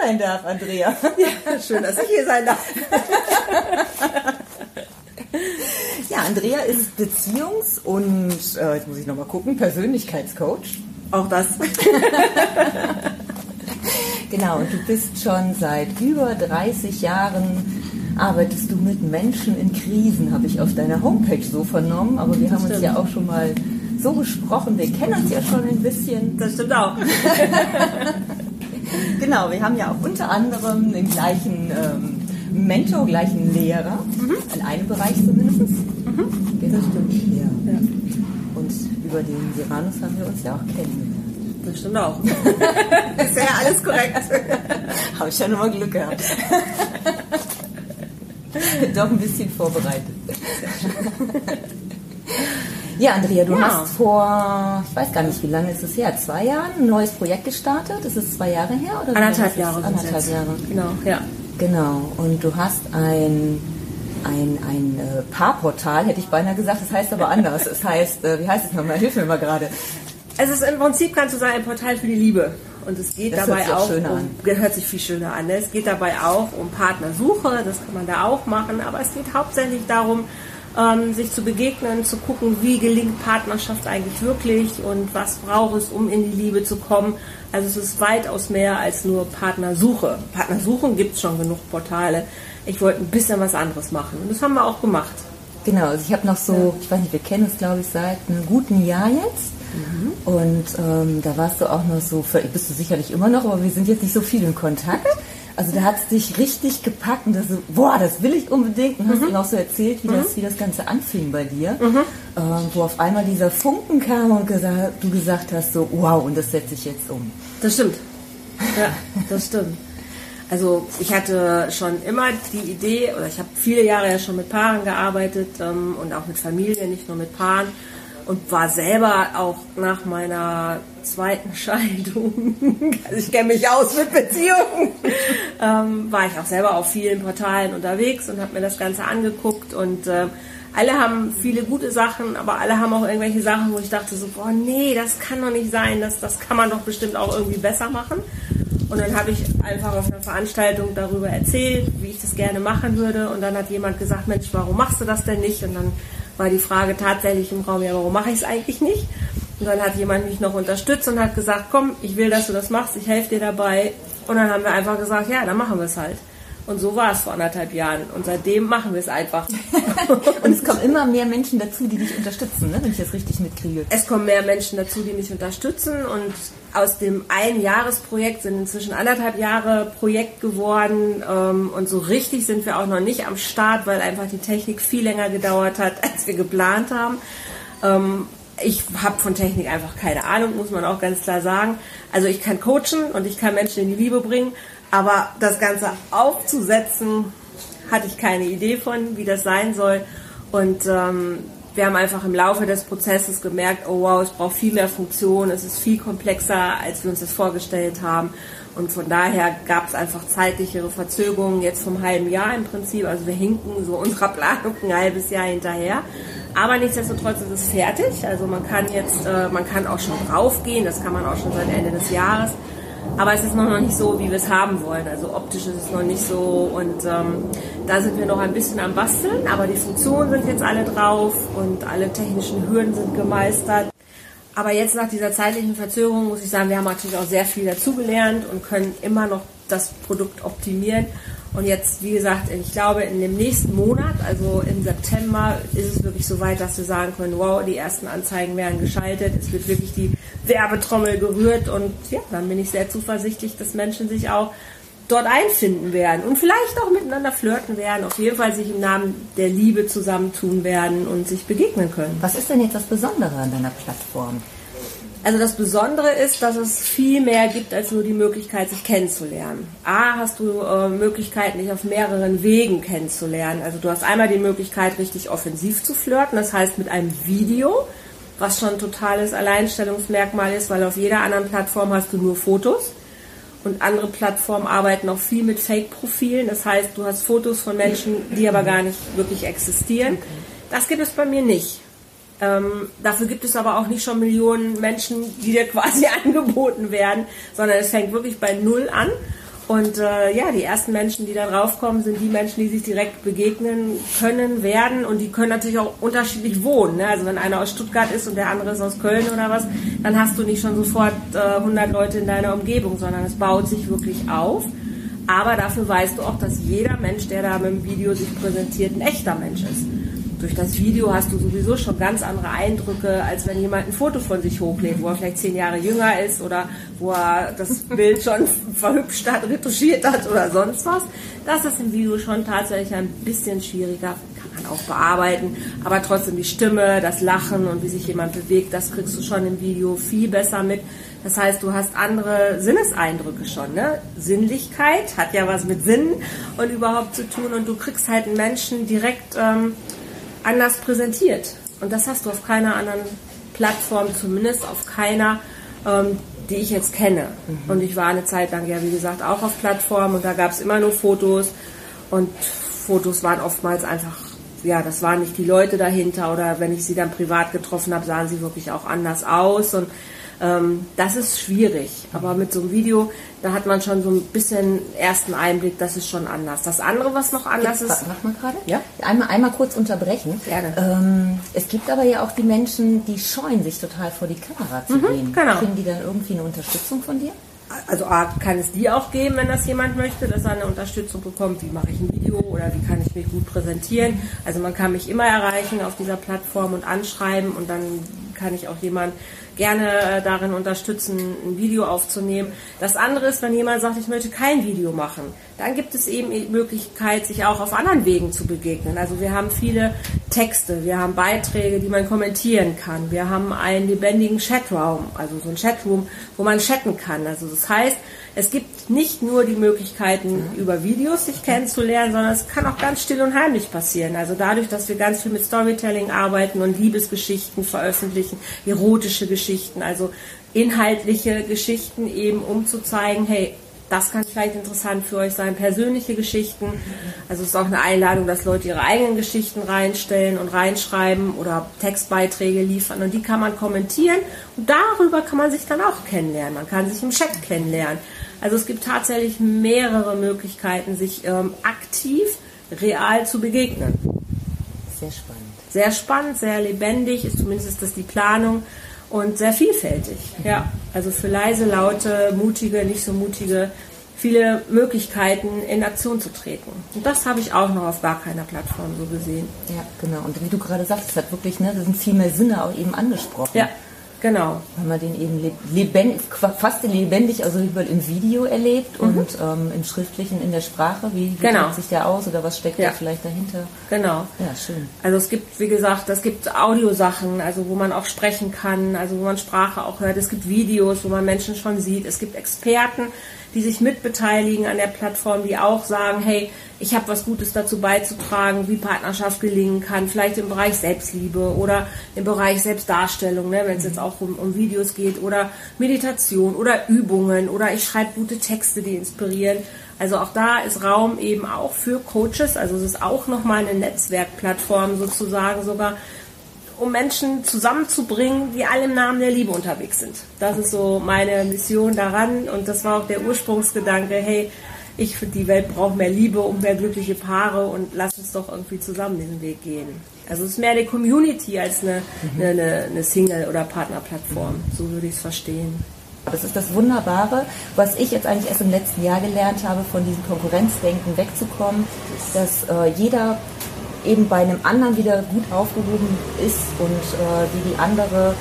sein darf, Andrea. Ja, schön, dass ich hier sein darf. Ja, Andrea ist Beziehungs- und, äh, jetzt muss ich nochmal gucken, Persönlichkeitscoach. Auch das. genau, und du bist schon seit über 30 Jahren arbeitest du mit Menschen in Krisen, habe ich auf deiner Homepage so vernommen, aber wir haben uns ja auch schon mal so gesprochen, wir kennen uns ja schon ein bisschen. Das stimmt auch. genau, wir haben ja auch unter anderem den gleichen ähm, Mentor, gleichen Lehrer, mhm. in einem Bereich zumindest. Mhm. Das stimmt. Ja. ja. Und über den Siranus haben wir uns ja auch kennengelernt. Das stimmt auch. ist ja alles korrekt. Habe ich ja nur mal Glück gehabt. Doch ein bisschen vorbereitet. Ja, Andrea, du ja. hast vor, ich weiß gar nicht, wie lange ist es her, zwei Jahren ein neues Projekt gestartet? Ist es zwei Jahre her? Oder anderthalb Jahre. Anderthalb Jahre. Genau, ja. Genau. Und du hast ein, ein, ein äh, Paarportal, hätte ich beinahe gesagt, das heißt aber anders. Es heißt, äh, wie heißt es nochmal? Hilf mir mal gerade. Es ist im Prinzip, kannst du sagen, ein Portal für die Liebe. Und es geht das dabei hört auch, um, an. hört sich viel schöner an. Ne? Es geht dabei auch um Partnersuche, das kann man da auch machen, aber es geht hauptsächlich darum, ähm, sich zu begegnen, zu gucken, wie gelingt Partnerschaft eigentlich wirklich und was braucht es, um in die Liebe zu kommen. Also es ist weitaus mehr als nur Partnersuche. Partnersuchen gibt es schon genug Portale. Ich wollte ein bisschen was anderes machen und das haben wir auch gemacht. Genau, also ich habe noch so, ja. ich weiß nicht, wir kennen uns glaube ich seit einem guten Jahr jetzt. Mhm. Und ähm, da warst du auch noch so, bist du sicherlich immer noch, aber wir sind jetzt nicht so viel in Kontakt. Also da hat es dich richtig gepackt und das so, boah, das will ich unbedingt. Und hast mhm. ihm auch so erzählt, wie, mhm. das, wie das Ganze anfing bei dir. Mhm. Äh, wo auf einmal dieser Funken kam und gesagt, du gesagt hast so, wow, und das setze ich jetzt um. Das stimmt. Ja, das stimmt. Also ich hatte schon immer die Idee, oder ich habe viele Jahre ja schon mit Paaren gearbeitet ähm, und auch mit Familien, nicht nur mit Paaren und war selber auch nach meiner zweiten Scheidung, also ich kenne mich aus mit Beziehungen, ähm, war ich auch selber auf vielen Portalen unterwegs und habe mir das Ganze angeguckt und äh, alle haben viele gute Sachen, aber alle haben auch irgendwelche Sachen, wo ich dachte so, boah, nee, das kann doch nicht sein, das, das kann man doch bestimmt auch irgendwie besser machen. Und dann habe ich einfach auf einer Veranstaltung darüber erzählt, wie ich das gerne machen würde. Und dann hat jemand gesagt, Mensch, warum machst du das denn nicht? Und dann war die Frage tatsächlich im Raum, ja, warum mache ich es eigentlich nicht? Und dann hat jemand mich noch unterstützt und hat gesagt, komm, ich will, dass du das machst, ich helfe dir dabei. Und dann haben wir einfach gesagt, ja, dann machen wir es halt. Und so war es vor anderthalb Jahren. Und seitdem machen wir es einfach. und es kommen immer mehr Menschen dazu, die dich unterstützen, ne? wenn ich das richtig mitkriege. Es kommen mehr Menschen dazu, die mich unterstützen. Und aus dem Ein-Jahres-Projekt sind inzwischen anderthalb Jahre Projekt geworden. Ähm, und so richtig sind wir auch noch nicht am Start, weil einfach die Technik viel länger gedauert hat, als wir geplant haben. Ähm, ich habe von Technik einfach keine Ahnung, muss man auch ganz klar sagen. Also ich kann coachen und ich kann Menschen in die Liebe bringen, aber das Ganze aufzusetzen, hatte ich keine Idee von, wie das sein soll. Und ähm, wir haben einfach im Laufe des Prozesses gemerkt, oh wow, es braucht viel mehr Funktionen, es ist viel komplexer, als wir uns das vorgestellt haben. Und von daher gab es einfach zeitlichere Verzögerungen jetzt vom halben Jahr im Prinzip. Also wir hinken so unserer Planung ein halbes Jahr hinterher. Aber nichtsdestotrotz ist es fertig. Also man kann jetzt, äh, man kann auch schon draufgehen. Das kann man auch schon seit Ende des Jahres. Aber es ist noch nicht so, wie wir es haben wollen. Also optisch ist es noch nicht so und ähm, da sind wir noch ein bisschen am Basteln. Aber die Funktionen sind jetzt alle drauf und alle technischen Hürden sind gemeistert. Aber jetzt nach dieser zeitlichen Verzögerung muss ich sagen, wir haben natürlich auch sehr viel dazugelernt und können immer noch das Produkt optimieren. Und jetzt, wie gesagt, ich glaube, in dem nächsten Monat, also im September, ist es wirklich so weit, dass wir sagen können, wow, die ersten Anzeigen werden geschaltet, es wird wirklich die Werbetrommel gerührt und ja, dann bin ich sehr zuversichtlich, dass Menschen sich auch dort einfinden werden und vielleicht auch miteinander flirten werden, auf jeden Fall sich im Namen der Liebe zusammentun werden und sich begegnen können. Was ist denn jetzt das Besondere an deiner Plattform? Also das Besondere ist, dass es viel mehr gibt als nur die Möglichkeit, sich kennenzulernen. A, hast du äh, Möglichkeiten, dich auf mehreren Wegen kennenzulernen. Also du hast einmal die Möglichkeit, richtig offensiv zu flirten, das heißt mit einem Video, was schon ein totales Alleinstellungsmerkmal ist, weil auf jeder anderen Plattform hast du nur Fotos. Und andere Plattformen arbeiten auch viel mit Fake-Profilen. Das heißt, du hast Fotos von Menschen, die aber gar nicht wirklich existieren. Das gibt es bei mir nicht. Ähm, dafür gibt es aber auch nicht schon Millionen Menschen, die dir quasi angeboten werden, sondern es fängt wirklich bei Null an. Und äh, ja, die ersten Menschen, die da draufkommen, sind die Menschen, die sich direkt begegnen können, werden. Und die können natürlich auch unterschiedlich wohnen. Ne? Also wenn einer aus Stuttgart ist und der andere ist aus Köln oder was, dann hast du nicht schon sofort äh, 100 Leute in deiner Umgebung, sondern es baut sich wirklich auf. Aber dafür weißt du auch, dass jeder Mensch, der da mit dem Video sich präsentiert, ein echter Mensch ist durch das Video hast du sowieso schon ganz andere Eindrücke, als wenn jemand ein Foto von sich hochlädt, wo er vielleicht zehn Jahre jünger ist oder wo er das Bild schon verhübscht hat, retuschiert hat oder sonst was. Das ist im Video schon tatsächlich ein bisschen schwieriger, kann man auch bearbeiten, aber trotzdem die Stimme, das Lachen und wie sich jemand bewegt, das kriegst du schon im Video viel besser mit. Das heißt, du hast andere Sinneseindrücke schon. Ne? Sinnlichkeit hat ja was mit Sinn und überhaupt zu tun und du kriegst halt einen Menschen direkt ähm, anders präsentiert. Und das hast du auf keiner anderen Plattform, zumindest auf keiner, ähm, die ich jetzt kenne. Mhm. Und ich war eine Zeit lang ja, wie gesagt, auch auf Plattformen und da gab es immer nur Fotos und Fotos waren oftmals einfach, ja, das waren nicht die Leute dahinter oder wenn ich sie dann privat getroffen habe, sahen sie wirklich auch anders aus und ähm, das ist schwierig. Aber mit so einem Video, da hat man schon so ein bisschen ersten Einblick, das ist schon anders. Das andere, was noch anders Jetzt, ist. Mach mal gerade. Ja? Einmal, einmal kurz unterbrechen. Gerne. Ähm, es gibt aber ja auch die Menschen, die scheuen sich total vor die Kamera zu mhm, gehen. Genau. Kriegen die dann irgendwie eine Unterstützung von dir? also A, kann es die auch geben, wenn das jemand möchte, dass er eine Unterstützung bekommt. Wie mache ich ein Video oder wie kann ich mich gut präsentieren? Also man kann mich immer erreichen auf dieser Plattform und anschreiben und dann kann ich auch jemand gerne äh, darin unterstützen, ein Video aufzunehmen. Das andere ist, wenn jemand sagt, ich möchte kein Video machen, dann gibt es eben die Möglichkeit, sich auch auf anderen Wegen zu begegnen. Also wir haben viele Texte, wir haben Beiträge, die man kommentieren kann. Wir haben einen lebendigen Chatraum, also so ein Chatroom, wo man chatten kann. Also das heißt, es gibt nicht nur die Möglichkeiten, über Videos sich kennenzulernen, sondern es kann auch ganz still und heimlich passieren. Also dadurch, dass wir ganz viel mit Storytelling arbeiten und Liebesgeschichten veröffentlichen, erotische Geschichten, also inhaltliche Geschichten eben, um zu zeigen, hey, das kann vielleicht interessant für euch sein, persönliche Geschichten. Also es ist auch eine Einladung, dass Leute ihre eigenen Geschichten reinstellen und reinschreiben oder Textbeiträge liefern und die kann man kommentieren und darüber kann man sich dann auch kennenlernen. Man kann sich im Chat kennenlernen. Also es gibt tatsächlich mehrere Möglichkeiten, sich ähm, aktiv, real zu begegnen. Sehr spannend. Sehr spannend, sehr lebendig, ist zumindest das die Planung und sehr vielfältig. Ja, also für leise, laute, mutige, nicht so mutige, viele Möglichkeiten in Aktion zu treten. Und das habe ich auch noch auf gar keiner Plattform so gesehen. Ja, genau. Und wie du gerade sagst, es hat wirklich, ne, sind viel mehr Sinne auch eben angesprochen. Ja. Genau. Weil man den eben lebendig, fast lebendig, also überall im Video erlebt mhm. und ähm, im Schriftlichen, in der Sprache. Wie, wie genau. sich der aus oder was steckt ja. da vielleicht dahinter? Genau. Ja, schön. Also es gibt, wie gesagt, es gibt Audiosachen, also wo man auch sprechen kann, also wo man Sprache auch hört. Es gibt Videos, wo man Menschen schon sieht. Es gibt Experten, die sich mitbeteiligen an der Plattform, die auch sagen, hey, ich habe was Gutes dazu beizutragen, wie Partnerschaft gelingen kann, vielleicht im Bereich Selbstliebe oder im Bereich Selbstdarstellung, ne, wenn es jetzt auch um, um Videos geht oder Meditation oder Übungen oder ich schreibe gute Texte, die inspirieren. Also auch da ist Raum eben auch für Coaches, also es ist auch nochmal eine Netzwerkplattform sozusagen sogar, um Menschen zusammenzubringen, die alle im Namen der Liebe unterwegs sind. Das ist so meine Mission daran und das war auch der Ursprungsgedanke, hey, ich finde, die Welt braucht mehr Liebe und mehr glückliche Paare und lass uns doch irgendwie zusammen diesen Weg gehen. Also es ist mehr eine Community als eine, mhm. eine, eine Single- oder Partnerplattform. So würde ich es verstehen. Das ist das Wunderbare, was ich jetzt eigentlich erst im letzten Jahr gelernt habe, von diesem Konkurrenzdenken wegzukommen, dass äh, jeder eben bei einem anderen wieder gut aufgehoben ist und äh, wie die andere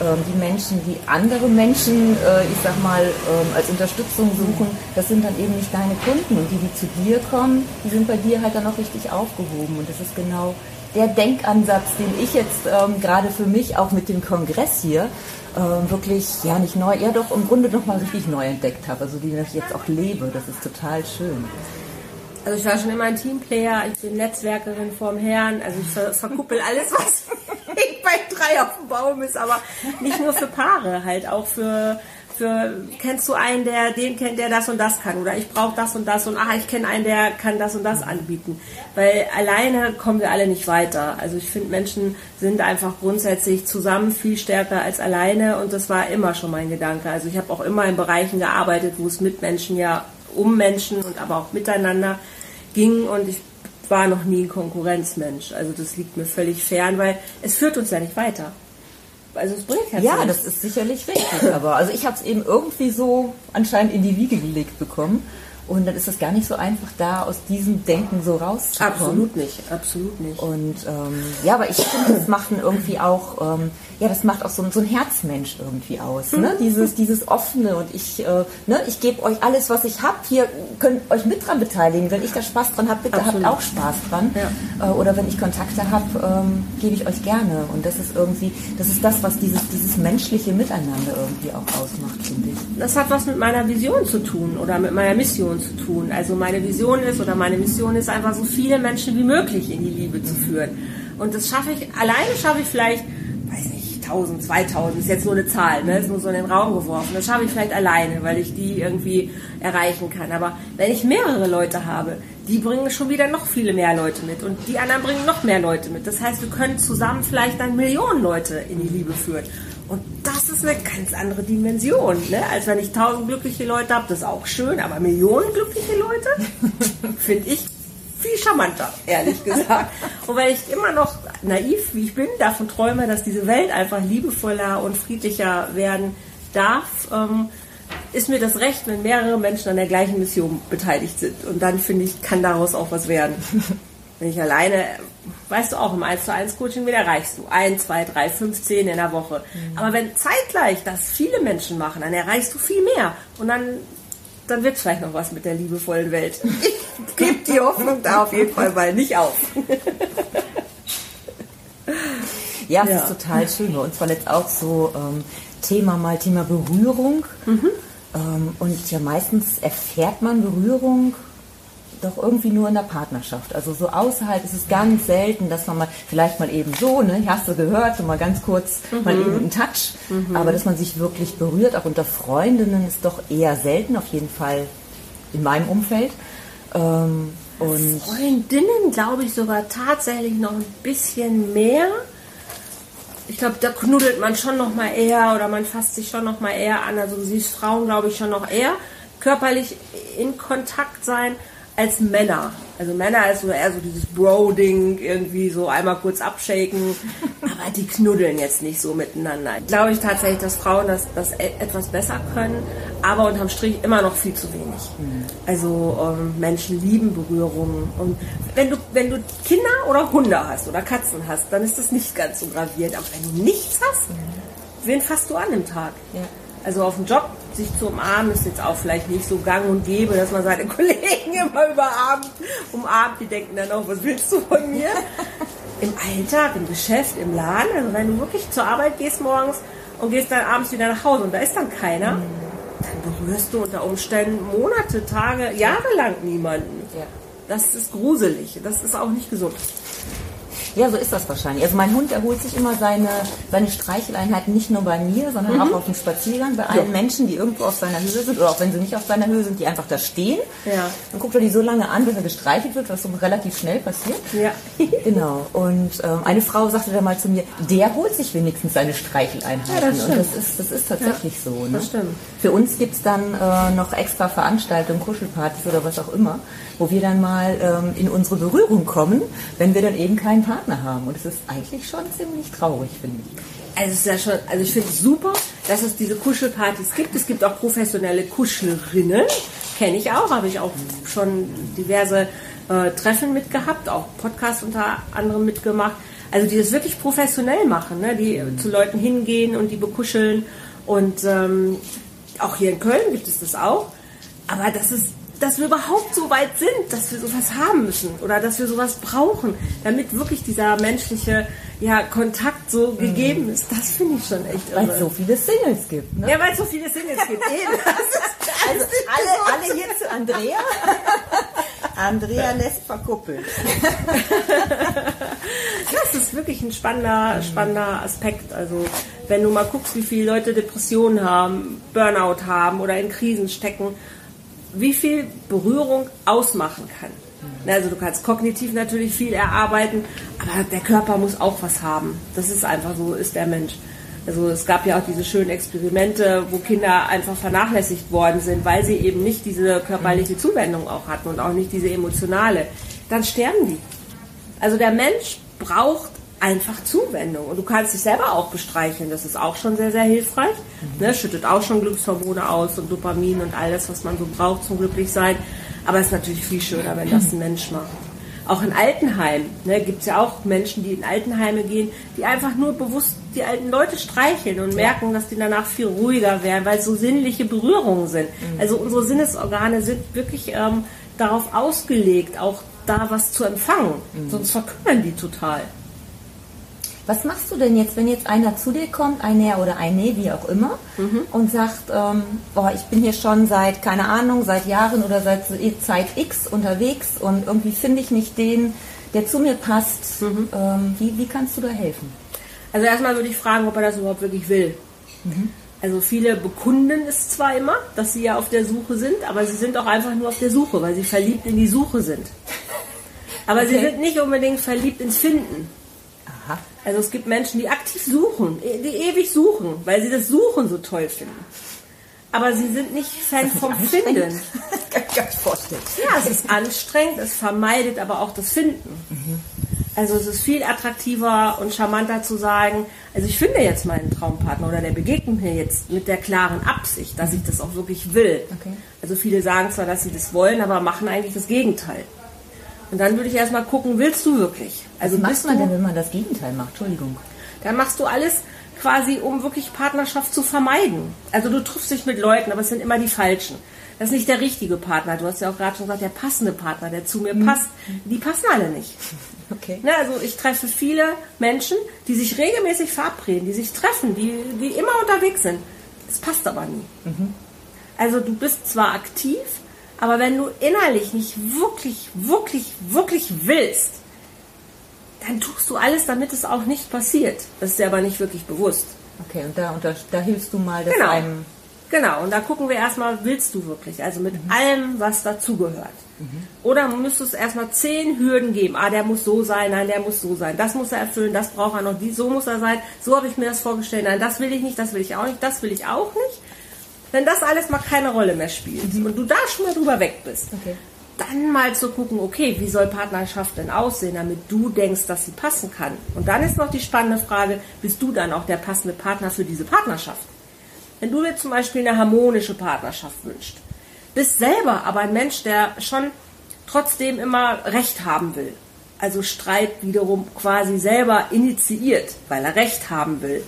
ähm, die Menschen, die andere Menschen, äh, ich sag mal, ähm, als Unterstützung suchen, das sind dann eben nicht deine Kunden. Und die, die zu dir kommen, die sind bei dir halt dann auch richtig aufgehoben. Und das ist genau der Denkansatz, den ich jetzt ähm, gerade für mich auch mit dem Kongress hier ähm, wirklich, ja nicht neu, ja doch im Grunde nochmal richtig neu entdeckt habe. Also die ich jetzt auch lebe. Das ist total schön. Also ich war schon immer ein Teamplayer, ich bin Netzwerkerin vorm Herrn, also ich ver verkuppel alles, was bei drei auf dem Baum ist, aber nicht nur für Paare, halt auch für für kennst du einen, der den kennt, der das und das kann oder ich brauche das und das und ach, ich kenne einen, der kann das und das anbieten. Weil alleine kommen wir alle nicht weiter. Also ich finde, Menschen sind einfach grundsätzlich zusammen viel stärker als alleine und das war immer schon mein Gedanke. Also ich habe auch immer in Bereichen gearbeitet, wo es mit Menschen ja um Menschen und aber auch miteinander ging und ich war noch nie ein Konkurrenzmensch. Also das liegt mir völlig fern, weil es führt uns ja nicht weiter. Also es bringt ja Ja, das ist sicherlich richtig, aber also ich habe es eben irgendwie so anscheinend in die Wiege gelegt bekommen. Und dann ist es gar nicht so einfach, da aus diesem Denken so rauszukommen. Absolut nicht, absolut nicht. Und ähm, ja, aber ich finde, das macht irgendwie auch, ähm, ja, das macht auch so, so ein Herzmensch irgendwie aus. Ne? Mhm. Dieses, dieses offene und ich, äh, ne, ich gebe euch alles, was ich habe. Hier könnt euch mit dran beteiligen. Wenn ich da Spaß dran habe, bitte absolut. habt auch Spaß dran. Ja. Äh, oder wenn ich Kontakte habe, ähm, gebe ich euch gerne. Und das ist irgendwie, das ist das, was dieses, dieses menschliche Miteinander irgendwie auch ausmacht, finde ich. Das hat was mit meiner Vision zu tun oder mit meiner Mission Mission zu tun. Also meine Vision ist oder meine Mission ist einfach so viele Menschen wie möglich in die Liebe zu führen. Und das schaffe ich, alleine schaffe ich vielleicht, weiß nicht, 1000, 2000, ist jetzt nur eine Zahl, ne? ist nur so in den Raum geworfen. Das schaffe ich vielleicht alleine, weil ich die irgendwie erreichen kann. Aber wenn ich mehrere Leute habe, die bringen schon wieder noch viele mehr Leute mit und die anderen bringen noch mehr Leute mit. Das heißt, wir können zusammen vielleicht dann Millionen Leute in die Liebe führen. Und das ist eine ganz andere Dimension, ne? als wenn ich tausend glückliche Leute habe. Das ist auch schön, aber Millionen glückliche Leute finde ich viel charmanter, ehrlich gesagt. Und weil ich immer noch naiv, wie ich bin, davon träume, dass diese Welt einfach liebevoller und friedlicher werden darf, ähm, ist mir das recht, wenn mehrere Menschen an der gleichen Mission beteiligt sind. Und dann finde ich, kann daraus auch was werden. Wenn ich alleine, weißt du auch, im 1 zu 1 Coaching, wen erreichst du? 1, 2, 3, 5, 10 in der Woche. Mhm. Aber wenn zeitgleich das viele Menschen machen, dann erreichst du viel mehr. Und dann, dann wird es vielleicht noch was mit der liebevollen Welt. Ich gebe die Hoffnung da auf jeden Fall mal nicht auf. Ja, es ja. ist total schön. Bei uns war jetzt auch so ähm, Thema mal Thema Berührung. Mhm. Ähm, und ja, meistens erfährt man Berührung doch irgendwie nur in der Partnerschaft. Also so außerhalb ist es ganz selten, dass man mal vielleicht mal eben so, ne, hast du gehört, so mal ganz kurz mhm. mal eben einen Touch, mhm. aber dass man sich wirklich berührt, auch unter Freundinnen, ist doch eher selten, auf jeden Fall in meinem Umfeld. Ähm, und Freundinnen glaube ich sogar tatsächlich noch ein bisschen mehr. Ich glaube, da knuddelt man schon noch mal eher oder man fasst sich schon noch mal eher an. Also du siehst Frauen, glaube ich, schon noch eher körperlich in Kontakt sein als Männer. Also Männer ist so eher so dieses Bro-Ding, irgendwie so einmal kurz abshaken, aber die knuddeln jetzt nicht so miteinander. Glaube ich tatsächlich, dass Frauen das, das e-, etwas besser können, aber unterm Strich immer noch viel zu wenig. Mhm. Also ähm, Menschen lieben Berührungen. Und wenn du, wenn du Kinder oder Hunde hast oder Katzen hast, dann ist das nicht ganz so gravierend. Aber wenn du nichts hast, mhm. wen fasst du an im Tag? Ja. Also auf dem Job sich zu umarmen ist jetzt auch vielleicht nicht so gang und gäbe, dass man seine Kollegen immer überarmt, umarmt. Die denken dann auch, was willst du von mir? Im Alltag, im Geschäft, im Laden, also wenn du wirklich zur Arbeit gehst morgens und gehst dann abends wieder nach Hause und da ist dann keiner, mhm. dann berührst du unter Umständen Monate, Tage, Jahre lang niemanden. Ja. Das ist gruselig. Das ist auch nicht gesund. Ja, so ist das wahrscheinlich. Also mein Hund erholt sich immer seine, seine Streicheleinheiten nicht nur bei mir, sondern mhm. auch auf dem Spaziergang bei allen ja. Menschen, die irgendwo auf seiner Höhe sind oder auch wenn sie nicht auf seiner Höhe sind, die einfach da stehen. Ja. Dann guckt er die so lange an, bis er gestreichelt wird, was so relativ schnell passiert. Ja. genau. Und ähm, eine Frau sagte dann mal zu mir, der holt sich wenigstens seine Streicheleinheiten. Ja, das Und das ist, das ist tatsächlich ja, so. Ne? Das stimmt. Für uns gibt es dann äh, noch extra Veranstaltungen, Kuschelpartys oder was auch immer, wo wir dann mal ähm, in unsere Berührung kommen, wenn wir dann eben keinen Partner haben. Und es ist eigentlich schon ziemlich traurig, finde ich. Also, es ist ja schon, also ich finde es super, dass es diese Kuschelpartys gibt. Es gibt auch professionelle Kuschelerinnen, kenne ich auch, habe ich auch schon diverse äh, Treffen mitgehabt, auch Podcasts unter anderem mitgemacht. Also die das wirklich professionell machen, ne? die mhm. zu Leuten hingehen und die bekuscheln. Und ähm, auch hier in Köln gibt es das auch. Aber das ist dass wir überhaupt so weit sind, dass wir sowas haben müssen oder dass wir sowas brauchen, damit wirklich dieser menschliche ja, Kontakt so mhm. gegeben ist. Das finde ich schon echt Weil es so viele Singles gibt. Ne? Ja, weil es so viele Singles gibt. also alle, alle hier zu Andrea. Andrea lässt verkuppeln. das ist wirklich ein spannender, spannender Aspekt. Also wenn du mal guckst, wie viele Leute Depressionen haben, Burnout haben oder in Krisen stecken, wie viel Berührung ausmachen kann. Also du kannst kognitiv natürlich viel erarbeiten, aber der Körper muss auch was haben. Das ist einfach so, ist der Mensch. Also es gab ja auch diese schönen Experimente, wo Kinder einfach vernachlässigt worden sind, weil sie eben nicht diese körperliche Zuwendung auch hatten und auch nicht diese emotionale. Dann sterben die. Also der Mensch braucht einfach Zuwendung. Und du kannst dich selber auch bestreicheln. Das ist auch schon sehr, sehr hilfreich. Mhm. Ne, schüttet auch schon Glückshormone aus und Dopamin und alles, was man so braucht zum Glücklichsein. Aber es ist natürlich viel schöner, wenn das ein Mensch macht. Auch in Altenheimen ne, gibt es ja auch Menschen, die in Altenheime gehen, die einfach nur bewusst die alten Leute streicheln und merken, dass die danach viel ruhiger werden, weil es so sinnliche Berührungen sind. Mhm. Also unsere Sinnesorgane sind wirklich ähm, darauf ausgelegt, auch da was zu empfangen. Mhm. Sonst verkümmern die total. Was machst du denn jetzt, wenn jetzt einer zu dir kommt, ein Näher oder ein Nee, wie auch immer, mhm. und sagt, ähm, oh, ich bin hier schon seit, keine Ahnung, seit Jahren oder seit Zeit X unterwegs und irgendwie finde ich nicht den, der zu mir passt. Mhm. Ähm, wie, wie kannst du da helfen? Also erstmal würde ich fragen, ob er das überhaupt wirklich will. Mhm. Also viele bekunden es zwar immer, dass sie ja auf der Suche sind, aber sie sind auch einfach nur auf der Suche, weil sie verliebt in die Suche sind. Aber okay. sie sind nicht unbedingt verliebt ins Finden. Also es gibt Menschen, die aktiv suchen, die ewig suchen, weil sie das Suchen so toll finden. Aber sie sind nicht Fan vom Finden. kann ich gar nicht vorstellen. Ja, es ist anstrengend, es vermeidet aber auch das Finden. Mhm. Also es ist viel attraktiver und charmanter zu sagen, also ich finde jetzt meinen Traumpartner oder der begegnet mir jetzt mit der klaren Absicht, dass ich das auch wirklich will. Okay. Also viele sagen zwar, dass sie das wollen, aber machen eigentlich das Gegenteil. Und dann würde ich erstmal gucken, willst du wirklich? Also Was macht man denn, wenn man das Gegenteil macht? Entschuldigung. Dann machst du alles quasi, um wirklich Partnerschaft zu vermeiden. Also du triffst dich mit Leuten, aber es sind immer die falschen. Das ist nicht der richtige Partner. Du hast ja auch gerade schon gesagt, der passende Partner, der zu mir mhm. passt. Die passen alle nicht. Okay. Ne, also ich treffe viele Menschen, die sich regelmäßig verabreden, die sich treffen, die, die immer unterwegs sind. Das passt aber nie. Mhm. Also du bist zwar aktiv, aber wenn du innerlich nicht wirklich, wirklich, wirklich willst, dann tust du alles, damit es auch nicht passiert. Das ist dir aber nicht wirklich bewusst. Okay, und da, und da, da hilfst du mal genau. einem. Genau, und da gucken wir erstmal, willst du wirklich? Also mit mhm. allem, was dazugehört. Mhm. Oder müsstest du erstmal zehn Hürden geben. Ah, der muss so sein, nein, der muss so sein. Das muss er erfüllen, das braucht er noch, die, so muss er sein. So habe ich mir das vorgestellt. Nein, das will ich nicht, das will ich auch nicht, das will ich auch nicht. Wenn das alles mal keine Rolle mehr spielt mhm. und du da schon mal drüber weg bist, okay. dann mal zu gucken, okay, wie soll Partnerschaft denn aussehen, damit du denkst, dass sie passen kann. Und dann ist noch die spannende Frage, bist du dann auch der passende Partner für diese Partnerschaft? Wenn du dir zum Beispiel eine harmonische Partnerschaft wünschst, bist selber aber ein Mensch, der schon trotzdem immer Recht haben will. Also Streit wiederum quasi selber initiiert, weil er Recht haben will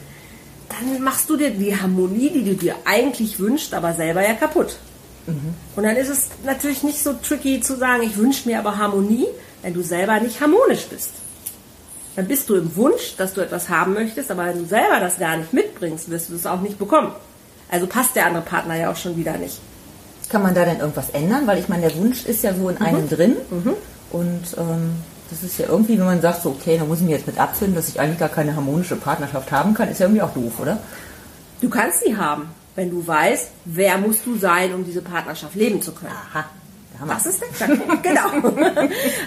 dann machst du dir die Harmonie, die du dir eigentlich wünschst, aber selber ja kaputt. Mhm. Und dann ist es natürlich nicht so tricky zu sagen, ich wünsche mir aber Harmonie, wenn du selber nicht harmonisch bist. Dann bist du im Wunsch, dass du etwas haben möchtest, aber wenn du selber das gar nicht mitbringst, wirst du es auch nicht bekommen. Also passt der andere Partner ja auch schon wieder nicht. Kann man da denn irgendwas ändern? Weil ich meine, der Wunsch ist ja so in mhm. einem drin. Mhm. Und ähm, das ist ja irgendwie, wenn man sagt, so, okay, da muss ich mich jetzt mit abfinden, dass ich eigentlich gar keine harmonische Partnerschaft haben kann, ist ja irgendwie auch doof, oder? Du kannst sie haben, wenn du weißt, wer musst du sein, um diese Partnerschaft leben zu können. Aha. Das ist der Knackpunkt, genau.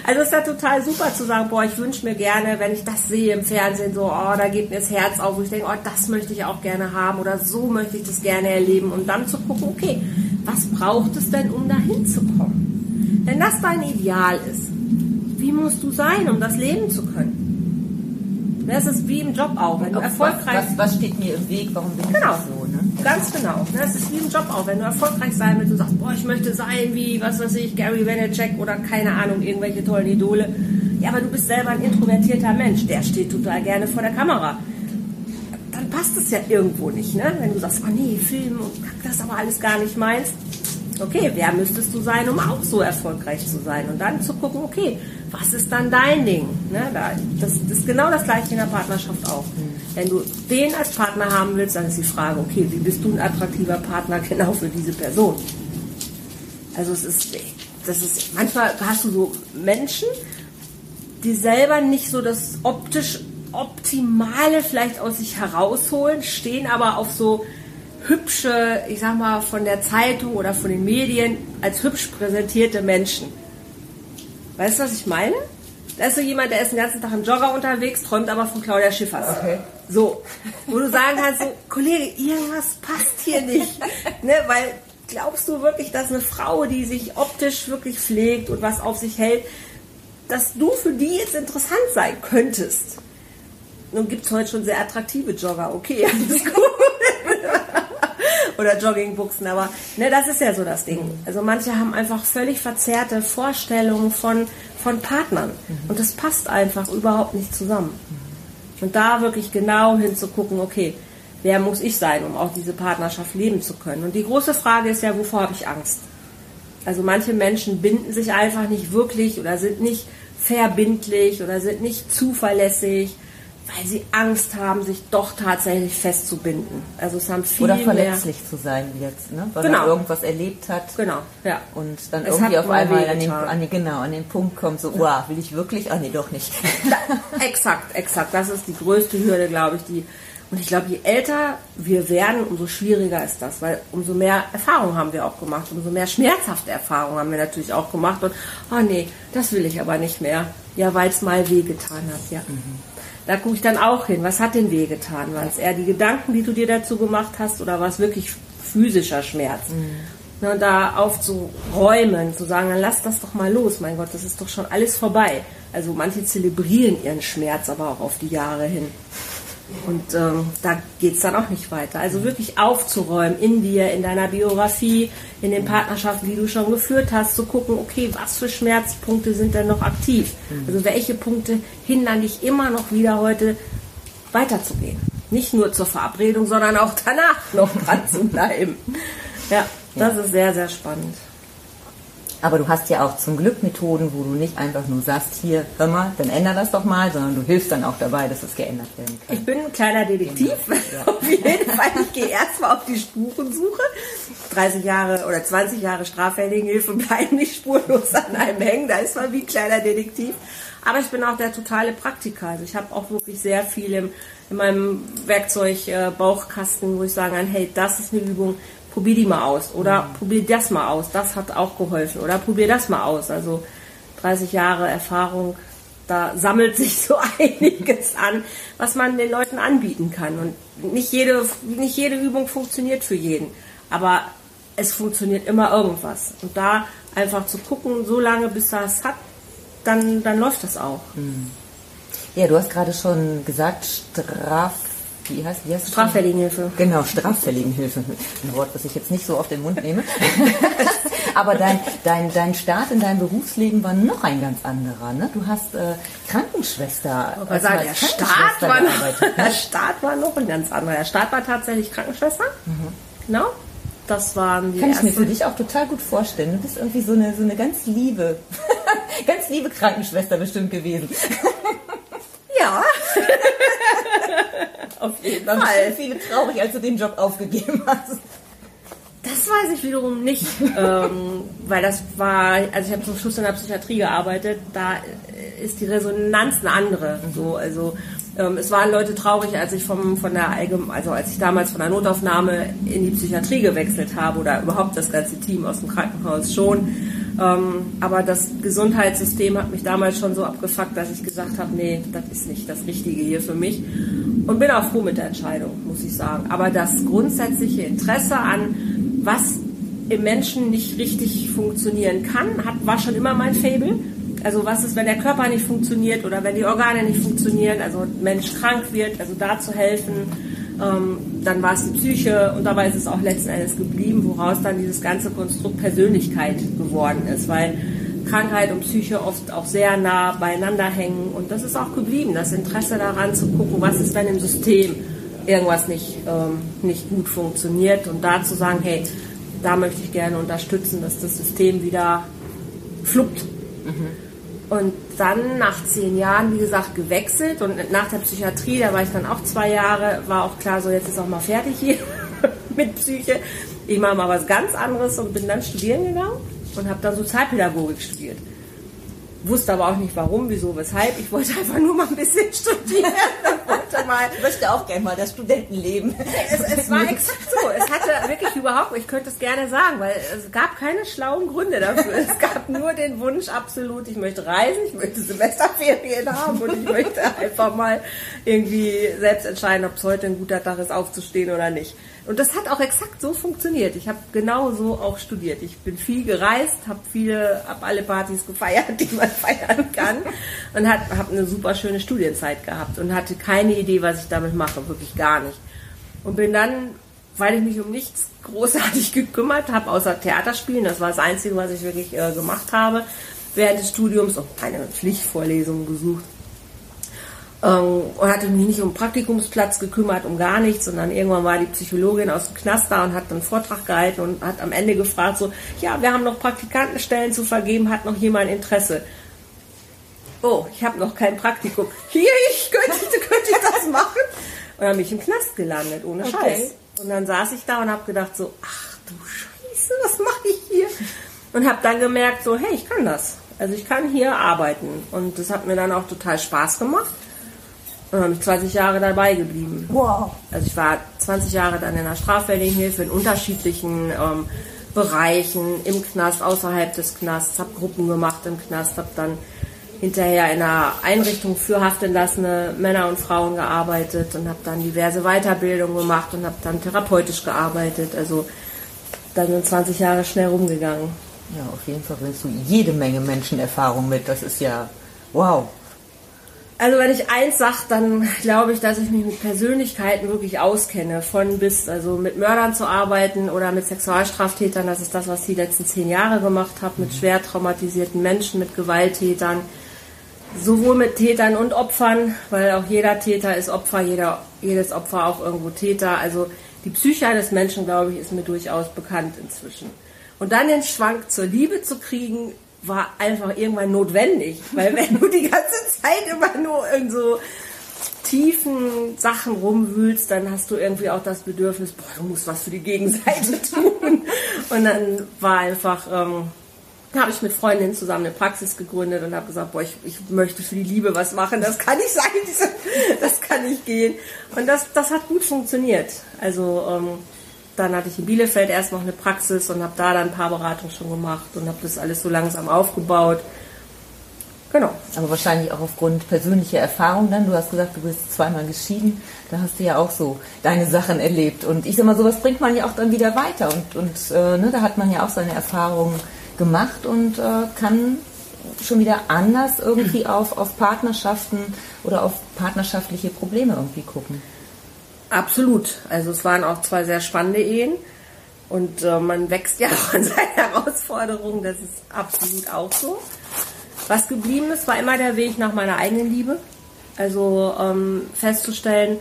Also es ist ja total super zu sagen, boah, ich wünsche mir gerne, wenn ich das sehe im Fernsehen, so, oh, da geht mir das Herz auf, wo ich denke, oh, das möchte ich auch gerne haben oder so möchte ich das gerne erleben und dann zu gucken, okay, was braucht es denn, um dahin zu kommen? Wenn das dein Ideal ist, wie musst du sein, um das leben zu können? Das ist wie im Job auch. Wenn du erfolgreich was, was, was, steht mir im Weg? Warum bin genau. ich so? Ne? Ganz genau. Das ist wie im Job auch. Wenn du erfolgreich sein willst, du sagst, boah, ich möchte sein wie, was weiß ich, Gary Vaynerchuk oder keine Ahnung, irgendwelche tollen Idole. Ja, aber du bist selber ein introvertierter Mensch. Der steht total gerne vor der Kamera. Dann passt es ja irgendwo nicht, ne? Wenn du sagst, oh nee, Film und das ist aber alles gar nicht meins okay, wer müsstest du sein, um auch so erfolgreich zu sein? Und dann zu gucken, okay, was ist dann dein Ding? Ne, das, das ist genau das gleiche in der Partnerschaft auch. Wenn du den als Partner haben willst, dann ist die Frage, okay, wie bist du ein attraktiver Partner genau für diese Person? Also es ist das ist, manchmal hast du so Menschen, die selber nicht so das optisch Optimale vielleicht aus sich herausholen, stehen aber auf so hübsche, ich sag mal, von der Zeitung oder von den Medien als hübsch präsentierte Menschen. Weißt du, was ich meine? Da ist so jemand, der ist den ganzen Tag im Jogger unterwegs, träumt aber von Claudia Schiffers. Okay. So, wo du sagen kannst, so, Kollege, irgendwas passt hier nicht. ne, weil glaubst du wirklich, dass eine Frau, die sich optisch wirklich pflegt und was auf sich hält, dass du für die jetzt interessant sein könntest? Nun gibt es heute schon sehr attraktive Jogger, okay, alles gut. Oder Joggingbuchsen, aber ne, das ist ja so das Ding. Also manche haben einfach völlig verzerrte Vorstellungen von, von Partnern. Und das passt einfach überhaupt nicht zusammen. Und da wirklich genau hinzugucken, okay, wer muss ich sein, um auch diese Partnerschaft leben zu können? Und die große Frage ist ja, wovor habe ich Angst? Also manche Menschen binden sich einfach nicht wirklich oder sind nicht verbindlich oder sind nicht zuverlässig weil sie Angst haben, sich doch tatsächlich festzubinden. Also es haben viele Oder verletzlich mehr, zu sein jetzt, ne? weil genau. man irgendwas erlebt hat. Genau, ja. Und dann es irgendwie auf einmal an den, an den, genau, an den Punkt kommt, so, wow, will ich wirklich? Ah, nee, doch nicht. Da, exakt, exakt. Das ist die größte Hürde, glaube ich, die und ich glaube, je älter wir werden, umso schwieriger ist das, weil umso mehr Erfahrung haben wir auch gemacht, umso mehr schmerzhafte Erfahrungen haben wir natürlich auch gemacht. Und, oh nee, das will ich aber nicht mehr. Ja, weil es mal wehgetan hat, ja. Mhm. Da gucke ich dann auch hin. Was hat denn wehgetan? War es eher die Gedanken, die du dir dazu gemacht hast, oder war es wirklich physischer Schmerz? Mhm. Und da aufzuräumen, zu sagen, dann lass das doch mal los, mein Gott, das ist doch schon alles vorbei. Also manche zelebrieren ihren Schmerz aber auch auf die Jahre hin. Und ähm, da geht es dann auch nicht weiter. Also wirklich aufzuräumen in dir, in deiner Biografie, in den Partnerschaften, die du schon geführt hast, zu gucken, okay, was für Schmerzpunkte sind denn noch aktiv? Mhm. Also welche Punkte hindern dich immer noch wieder heute weiterzugehen? Nicht nur zur Verabredung, sondern auch danach noch dran zu bleiben. Ja, das ja. ist sehr, sehr spannend. Aber du hast ja auch zum Glück Methoden, wo du nicht einfach nur sagst, hier, hör mal, dann ändere das doch mal, sondern du hilfst dann auch dabei, dass es geändert werden kann. Ich bin ein kleiner Detektiv. Ja. auf jeden Fall. Ich gehe erstmal auf die Spurensuche. 30 Jahre oder 20 Jahre Straffälligenhilfe bleiben nicht spurlos an einem hängen. Da ist man wie ein kleiner Detektiv. Aber ich bin auch der totale Praktiker. Also ich habe auch wirklich sehr viel im, in meinem Werkzeugbauchkasten, wo ich sagen kann, hey, das ist eine Übung, probier die mal aus oder mhm. probier das mal aus, das hat auch geholfen oder probier das mal aus. Also 30 Jahre Erfahrung, da sammelt sich so einiges an, was man den Leuten anbieten kann. Und nicht jede, nicht jede Übung funktioniert für jeden, aber es funktioniert immer irgendwas. Und da einfach zu gucken, so lange bis das hat, dann, dann läuft das auch. Mhm. Ja, du hast gerade schon gesagt, Straf wie heißt, wie heißt Straffälligenhilfe. Genau, Straffälligenhilfe. Ein Wort, das ich jetzt nicht so auf den Mund nehme. Aber dein, dein, dein Start in deinem Berufsleben war noch ein ganz anderer. Ne? Du hast äh, Krankenschwester. Ich also sagen, der, Start war noch, der Start war noch ein ganz anderer. Der Start war tatsächlich Krankenschwester. Mhm. Genau. Das waren die Kann ich mir für dich auch total gut vorstellen. Du bist irgendwie so eine, so eine ganz liebe, ganz liebe Krankenschwester bestimmt gewesen. Ja. Auf jeden Fall. Viele traurig, als du den Job aufgegeben hast. Das weiß ich wiederum nicht, ähm, weil das war, also ich habe zum Schluss in der Psychiatrie gearbeitet, da ist die Resonanz eine andere. So, also ähm, es waren Leute traurig, als ich vom, von der Allgeme also als ich damals von der Notaufnahme in die Psychiatrie gewechselt habe oder überhaupt das ganze Team aus dem Krankenhaus schon ähm, aber das Gesundheitssystem hat mich damals schon so abgefuckt, dass ich gesagt habe, nee, das ist nicht das Richtige hier für mich. Und bin auch froh mit der Entscheidung, muss ich sagen. Aber das grundsätzliche Interesse an, was im Menschen nicht richtig funktionieren kann, hat, war schon immer mein Fable. Also was ist, wenn der Körper nicht funktioniert oder wenn die Organe nicht funktionieren, also Mensch krank wird, also da zu helfen ähm, dann war es die Psyche und dabei ist es auch letzten Endes geblieben, woraus dann dieses ganze Konstrukt Persönlichkeit geworden ist, weil Krankheit und Psyche oft auch sehr nah beieinander hängen und das ist auch geblieben, das Interesse daran zu gucken, was ist, wenn im System irgendwas nicht, ähm, nicht gut funktioniert und da zu sagen, hey, da möchte ich gerne unterstützen, dass das System wieder fluppt. Mhm. Und dann nach zehn Jahren, wie gesagt, gewechselt und nach der Psychiatrie, da war ich dann auch zwei Jahre, war auch klar, so jetzt ist auch mal fertig hier mit Psyche. Ich mache mal was ganz anderes und bin dann studieren gegangen und habe dann Sozialpädagogik studiert wusste aber auch nicht warum, wieso, weshalb. Ich wollte einfach nur mal ein bisschen studieren. mal ich möchte auch gerne mal das Studentenleben. Es, es war exakt so. Es hatte wirklich überhaupt, ich könnte es gerne sagen, weil es gab keine schlauen Gründe dafür. Es gab nur den Wunsch absolut, ich möchte reisen, ich möchte Semesterferien haben und ich möchte einfach mal irgendwie selbst entscheiden, ob es heute ein guter Tag ist, aufzustehen oder nicht. Und das hat auch exakt so funktioniert. Ich habe genau so auch studiert. Ich bin viel gereist, habe viele, habe alle Partys gefeiert, die man feiern kann und habe eine super schöne Studienzeit gehabt und hatte keine Idee, was ich damit mache, wirklich gar nicht. Und bin dann, weil ich mich um nichts großartig gekümmert habe, außer Theaterspielen, das war das Einzige, was ich wirklich äh, gemacht habe, während des Studiums und keine Pflichtvorlesungen besucht ähm, und hatte mich nicht um Praktikumsplatz gekümmert, um gar nichts, sondern irgendwann war die Psychologin aus dem Knast da und hat dann einen Vortrag gehalten und hat am Ende gefragt, so, ja, wir haben noch Praktikantenstellen zu vergeben, hat noch jemand Interesse? Oh, ich habe noch kein Praktikum. Hier, ich könnte, könnte ich das machen? Und dann bin ich im Knast gelandet, ohne okay. Scheiß. Und dann saß ich da und habe gedacht so, ach du Scheiße, was mache ich hier? Und habe dann gemerkt so, hey, ich kann das. Also ich kann hier arbeiten. Und das hat mir dann auch total Spaß gemacht. Und habe ich 20 Jahre dabei geblieben. Wow. Also ich war 20 Jahre dann in der Straffälligenhilfe in unterschiedlichen ähm, Bereichen, im Knast, außerhalb des Knasts, habe Gruppen gemacht im Knast, habe dann hinterher in einer Einrichtung für haftentlassene Männer und Frauen gearbeitet und habe dann diverse Weiterbildungen gemacht und habe dann therapeutisch gearbeitet. Also dann sind 20 Jahre schnell rumgegangen. Ja, auf jeden Fall bringst du jede Menge Menschenerfahrung mit. Das ist ja wow. Also wenn ich eins sage, dann glaube ich, dass ich mich mit Persönlichkeiten wirklich auskenne, von bis, also mit Mördern zu arbeiten oder mit Sexualstraftätern, das ist das, was ich die letzten zehn Jahre gemacht habe, mit schwer traumatisierten Menschen, mit Gewalttätern, sowohl mit Tätern und Opfern, weil auch jeder Täter ist Opfer, jeder, jedes Opfer auch irgendwo Täter. Also die Psyche eines Menschen, glaube ich, ist mir durchaus bekannt inzwischen. Und dann den Schwank zur Liebe zu kriegen, war einfach irgendwann notwendig. Weil wenn du die ganze Zeit immer nur in so tiefen Sachen rumwühlst, dann hast du irgendwie auch das Bedürfnis, boah, du musst was für die Gegenseite tun. Und dann war einfach, ähm, habe ich mit Freundinnen zusammen eine Praxis gegründet und habe gesagt, boah, ich, ich möchte für die Liebe was machen, das kann nicht sein, das kann nicht gehen. Und das, das hat gut funktioniert. Also ähm, dann hatte ich in Bielefeld erst noch eine Praxis und habe da dann ein paar Beratungen schon gemacht und habe das alles so langsam aufgebaut. Genau. Aber wahrscheinlich auch aufgrund persönlicher Erfahrungen dann. Du hast gesagt, du bist zweimal geschieden. Da hast du ja auch so deine Sachen erlebt. Und ich sag mal, sowas bringt man ja auch dann wieder weiter. Und, und äh, ne, da hat man ja auch seine Erfahrungen gemacht und äh, kann schon wieder anders irgendwie auf, auf Partnerschaften oder auf partnerschaftliche Probleme irgendwie gucken. Absolut. Also es waren auch zwei sehr spannende Ehen. Und äh, man wächst ja auch an seinen Herausforderungen. Das ist absolut auch so. Was geblieben ist, war immer der Weg nach meiner eigenen Liebe. Also ähm, festzustellen,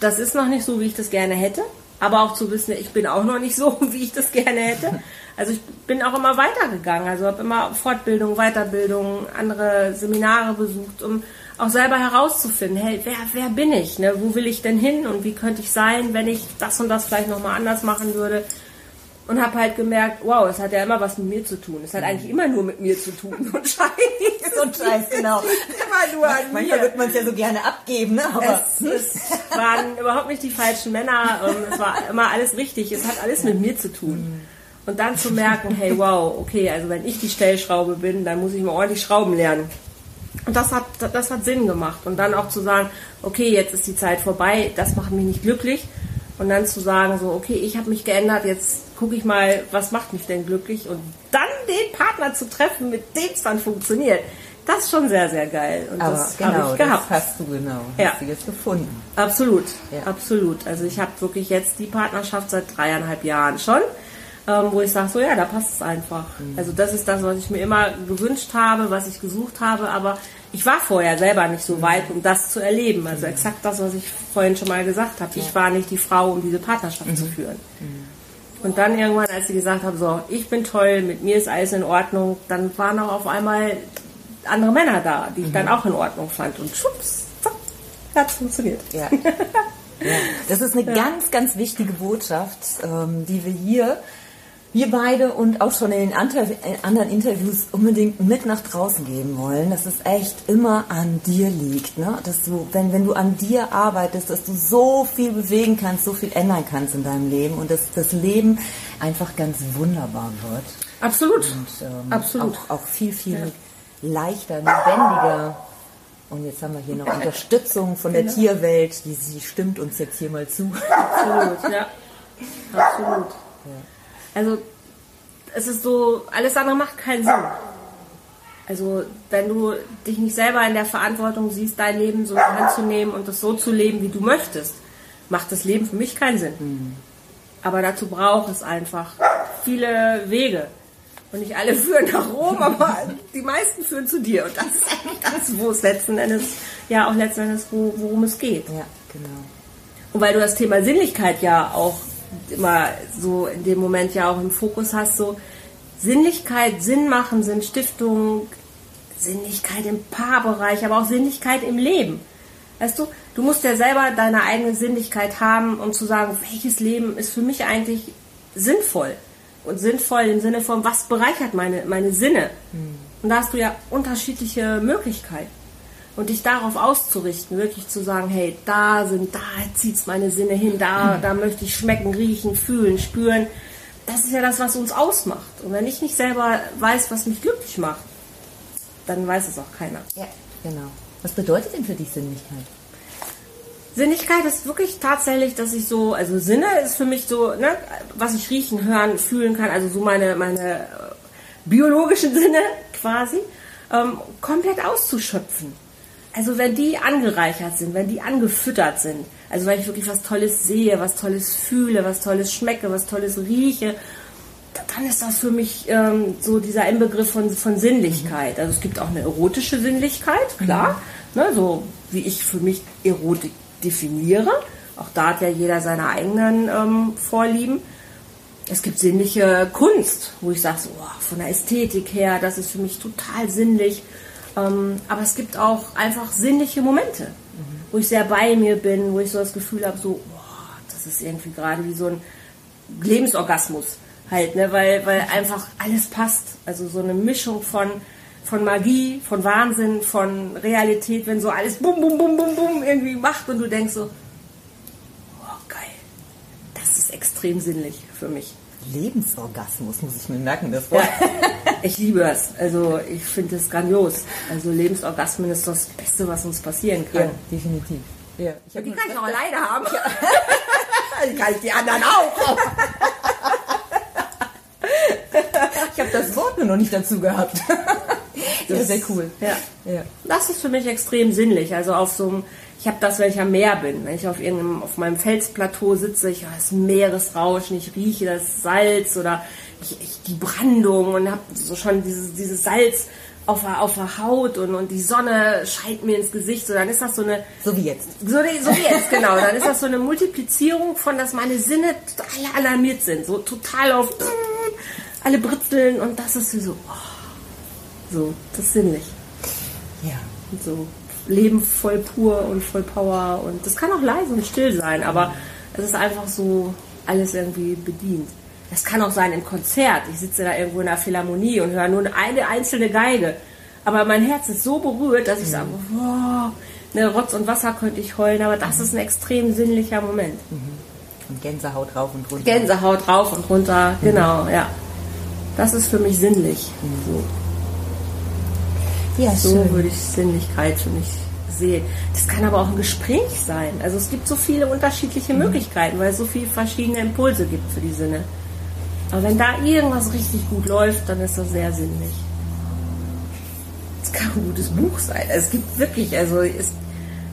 das ist noch nicht so, wie ich das gerne hätte. Aber auch zu wissen, ich bin auch noch nicht so, wie ich das gerne hätte. Also ich bin auch immer weitergegangen. Also habe immer Fortbildung, Weiterbildung, andere Seminare besucht, um auch selber herauszufinden, hey, wer, wer bin ich? Ne? Wo will ich denn hin und wie könnte ich sein, wenn ich das und das vielleicht nochmal anders machen würde? Und habe halt gemerkt, wow, es hat ja immer was mit mir zu tun. Es hat eigentlich immer nur mit mir zu tun. Und Scheiß. Und Scheiß, genau. immer nur an Manchmal mir. wird man es ja so gerne abgeben, ne? Aber es, es waren überhaupt nicht die falschen Männer. es war immer alles richtig. Es hat alles mit mir zu tun. Und dann zu merken, hey, wow, okay, also wenn ich die Stellschraube bin, dann muss ich mal ordentlich Schrauben lernen. Und das hat, das hat Sinn gemacht. Und dann auch zu sagen, okay, jetzt ist die Zeit vorbei, das macht mich nicht glücklich. Und dann zu sagen, so, okay, ich habe mich geändert, jetzt gucke ich mal, was macht mich denn glücklich? Und dann den Partner zu treffen, mit dem es dann funktioniert. Das ist schon sehr, sehr geil. Und Aber das genau, habe ich gehabt. Das hast du genau. Ja. Hast du jetzt gefunden. Absolut, ja. absolut. Also ich habe wirklich jetzt die Partnerschaft seit dreieinhalb Jahren schon ähm, wo ich sage, so ja, da passt es einfach. Mhm. Also das ist das, was ich mir immer gewünscht habe, was ich gesucht habe, aber ich war vorher selber nicht so weit, um das zu erleben. Also mhm. exakt das, was ich vorhin schon mal gesagt habe. Ich war nicht die Frau, um diese Partnerschaft mhm. zu führen. Mhm. Und dann irgendwann, als sie gesagt haben, so, ich bin toll, mit mir ist alles in Ordnung, dann waren auch auf einmal andere Männer da, die ich dann mhm. auch in Ordnung fand. Und schwupps, zack, hat funktioniert. Ja. ja. Das ist eine ja. ganz, ganz wichtige Botschaft, ähm, die wir hier wir beide und auch schon in den anderen Interviews unbedingt mit nach draußen geben wollen, dass es echt immer an dir liegt. Ne? Dass du, wenn, wenn du an dir arbeitest, dass du so viel bewegen kannst, so viel ändern kannst in deinem Leben und dass das Leben einfach ganz wunderbar wird. Absolut. Und, ähm, Absolut. Auch, auch viel, viel ja. leichter, lebendiger. Und jetzt haben wir hier noch Unterstützung von der genau. Tierwelt, die sie stimmt uns jetzt hier mal zu. Absolut, ja. Absolut. Ja. Also es ist so, alles andere macht keinen Sinn. Also wenn du dich nicht selber in der Verantwortung siehst, dein Leben so in die Hand zu nehmen und das so zu leben, wie du möchtest, macht das Leben für mich keinen Sinn. Mhm. Aber dazu braucht es einfach viele Wege. Und nicht alle führen nach Rom, aber die meisten führen zu dir. Und das ist eigentlich das, wo es letzten Endes, ja auch letzten Endes, wo, worum es geht. Ja, genau. Und weil du das Thema Sinnlichkeit ja auch immer so in dem Moment ja auch im Fokus hast, so Sinnlichkeit, Sinn machen, Sinnstiftung, Sinnlichkeit im Paarbereich, aber auch Sinnlichkeit im Leben. Weißt du, du musst ja selber deine eigene Sinnlichkeit haben, um zu sagen, welches Leben ist für mich eigentlich sinnvoll. Und sinnvoll im Sinne von, was bereichert meine, meine Sinne. Mhm. Und da hast du ja unterschiedliche Möglichkeiten und dich darauf auszurichten, wirklich zu sagen, hey, da sind, da zieht es meine Sinne hin, da, da möchte ich schmecken, riechen, fühlen, spüren. Das ist ja das, was uns ausmacht. Und wenn ich nicht selber weiß, was mich glücklich macht, dann weiß es auch keiner. Ja, genau. Was bedeutet denn für dich Sinnlichkeit? Sinnlichkeit ist wirklich tatsächlich, dass ich so, also Sinne ist für mich so, ne, was ich riechen, hören, fühlen kann, also so meine, meine äh, biologischen Sinne quasi, ähm, komplett auszuschöpfen also wenn die angereichert sind, wenn die angefüttert sind, also wenn ich wirklich was Tolles sehe, was Tolles fühle, was Tolles schmecke, was Tolles rieche, dann ist das für mich ähm, so dieser Inbegriff von, von Sinnlichkeit. Also es gibt auch eine erotische Sinnlichkeit, klar, mhm. ne, so wie ich für mich Erotik definiere. Auch da hat ja jeder seine eigenen ähm, Vorlieben. Es gibt sinnliche Kunst, wo ich sage, so, oh, von der Ästhetik her, das ist für mich total sinnlich. Ähm, aber es gibt auch einfach sinnliche Momente, mhm. wo ich sehr bei mir bin, wo ich so das Gefühl habe, so, boah, das ist irgendwie gerade wie so ein Lebensorgasmus halt, ne? weil, weil einfach alles passt. Also so eine Mischung von, von Magie, von Wahnsinn, von Realität, wenn so alles bum, bum, bum, bum, bum irgendwie macht und du denkst so, oh geil, das ist extrem sinnlich für mich. Lebensorgasmus, muss ich mir merken, das Wort. Ja, ich liebe es. Also ich finde es grandios. Also Lebensorgasmen ist das Beste, was uns passieren kann. Ja, definitiv. Ja, die kann ich auch alleine haben. die kann ich die anderen auch. ich habe das Wort nur noch nicht dazu gehabt. Das ist sehr cool. Ja. ja. Das ist für mich extrem sinnlich. Also auf so einem ich habe das, wenn ich am Meer bin. Wenn ich auf irgendeinem, auf meinem Felsplateau sitze, ich höre das Meeresrauschen, ich rieche das Salz oder ich, ich, die Brandung und habe so schon dieses, dieses Salz auf der, auf der Haut und, und die Sonne scheint mir ins Gesicht. So, dann ist das so eine. So wie jetzt. So, so wie jetzt, genau. Dann ist das so eine Multiplizierung von, dass meine Sinne alle alarmiert sind. So total auf alle britzeln und das ist so. Oh, so, das ist sinnlich. Ja. So. Leben voll pur und voll Power und das kann auch leise und still sein, aber es ist einfach so alles irgendwie bedient. Das kann auch sein im Konzert. Ich sitze da irgendwo in einer Philharmonie und höre nur eine einzelne Geige. Aber mein Herz ist so berührt, dass ich mhm. sage, wow, ne, Rotz und Wasser könnte ich heulen, aber das ist ein extrem sinnlicher Moment. Mhm. Und Gänsehaut rauf und runter. Gänsehaut rauf und runter, mhm. genau, ja. Das ist für mich sinnlich. Mhm. So. Ja, so schön. würde ich Sinnlichkeit für mich sehen. Das kann aber auch ein Gespräch sein. Also es gibt so viele unterschiedliche mhm. Möglichkeiten, weil es so viele verschiedene Impulse gibt für die Sinne. Aber wenn da irgendwas richtig gut läuft, dann ist das sehr sinnlich. Es kann ein gutes Buch sein. Es gibt wirklich, also ist,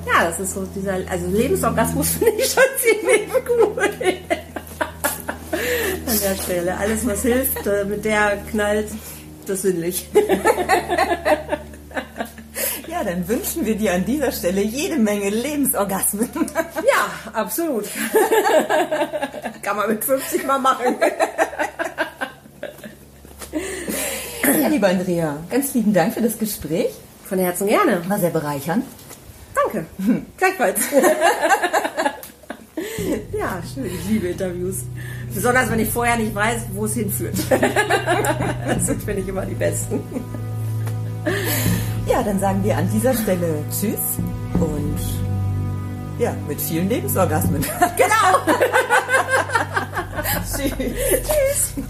ja, das ist so dieser, also Lebensorgasmus finde ich schon ziemlich gut. An der Stelle. Alles, was hilft, äh, mit der knallt, das sinnlich. Ja, dann wünschen wir dir an dieser Stelle jede Menge Lebensorgasmen. Ja, absolut. Kann man mit 50 mal machen. Ja, liebe Andrea, ganz lieben Dank für das Gespräch. Von Herzen gerne. War sehr bereichernd. Danke. Gleichfalls. ja. Ja, schön. Ich liebe Interviews. Besonders wenn ich vorher nicht weiß, wo es hinführt. das sind, finde ich, immer die besten. Ja, dann sagen wir an dieser Stelle Tschüss und ja, mit vielen Lebensorgasmen. Genau. Tschüss. Tschüss.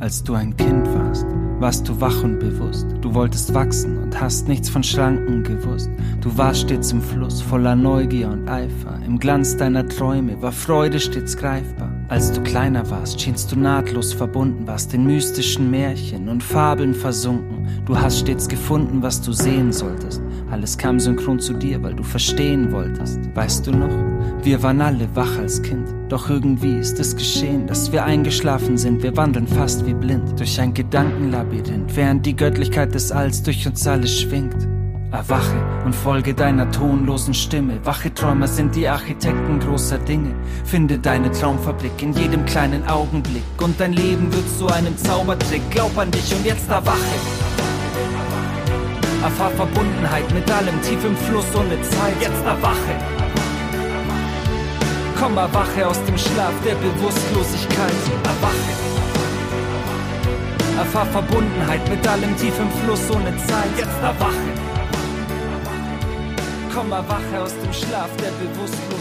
Als du ein Kind warst, warst du wach und bewusst. Du wolltest wachsen und hast nichts von Schranken gewusst. Du warst stets im Fluss, voller Neugier und Eifer. Im Glanz deiner Träume war Freude stets greifbar. Als du kleiner warst, schienst du nahtlos verbunden, warst in mystischen Märchen und Fabeln versunken. Du hast stets gefunden, was du sehen solltest. Alles kam synchron zu dir, weil du verstehen wolltest. Weißt du noch? Wir waren alle wach als Kind. Doch irgendwie ist es geschehen, dass wir eingeschlafen sind. Wir wandeln fast wie blind durch ein Gedankenlabyrinth, während die Göttlichkeit des Alls durch uns alle schwingt. Erwache und folge deiner tonlosen Stimme. Wache Träumer sind die Architekten großer Dinge. Finde deine Traumfabrik in jedem kleinen Augenblick. Und dein Leben wird zu einem Zaubertrick. Glaub an dich und jetzt erwache. Erfahr Verbundenheit mit allem tief im Fluss ohne Zeit. Jetzt erwache. Komm, erwache aus dem Schlaf der Bewusstlosigkeit. Erwache. Erfahr Verbundenheit mit allem tief im Fluss ohne Zeit. Jetzt erwache. Komm, erwache aus dem Schlaf der Bewusstlosigkeit.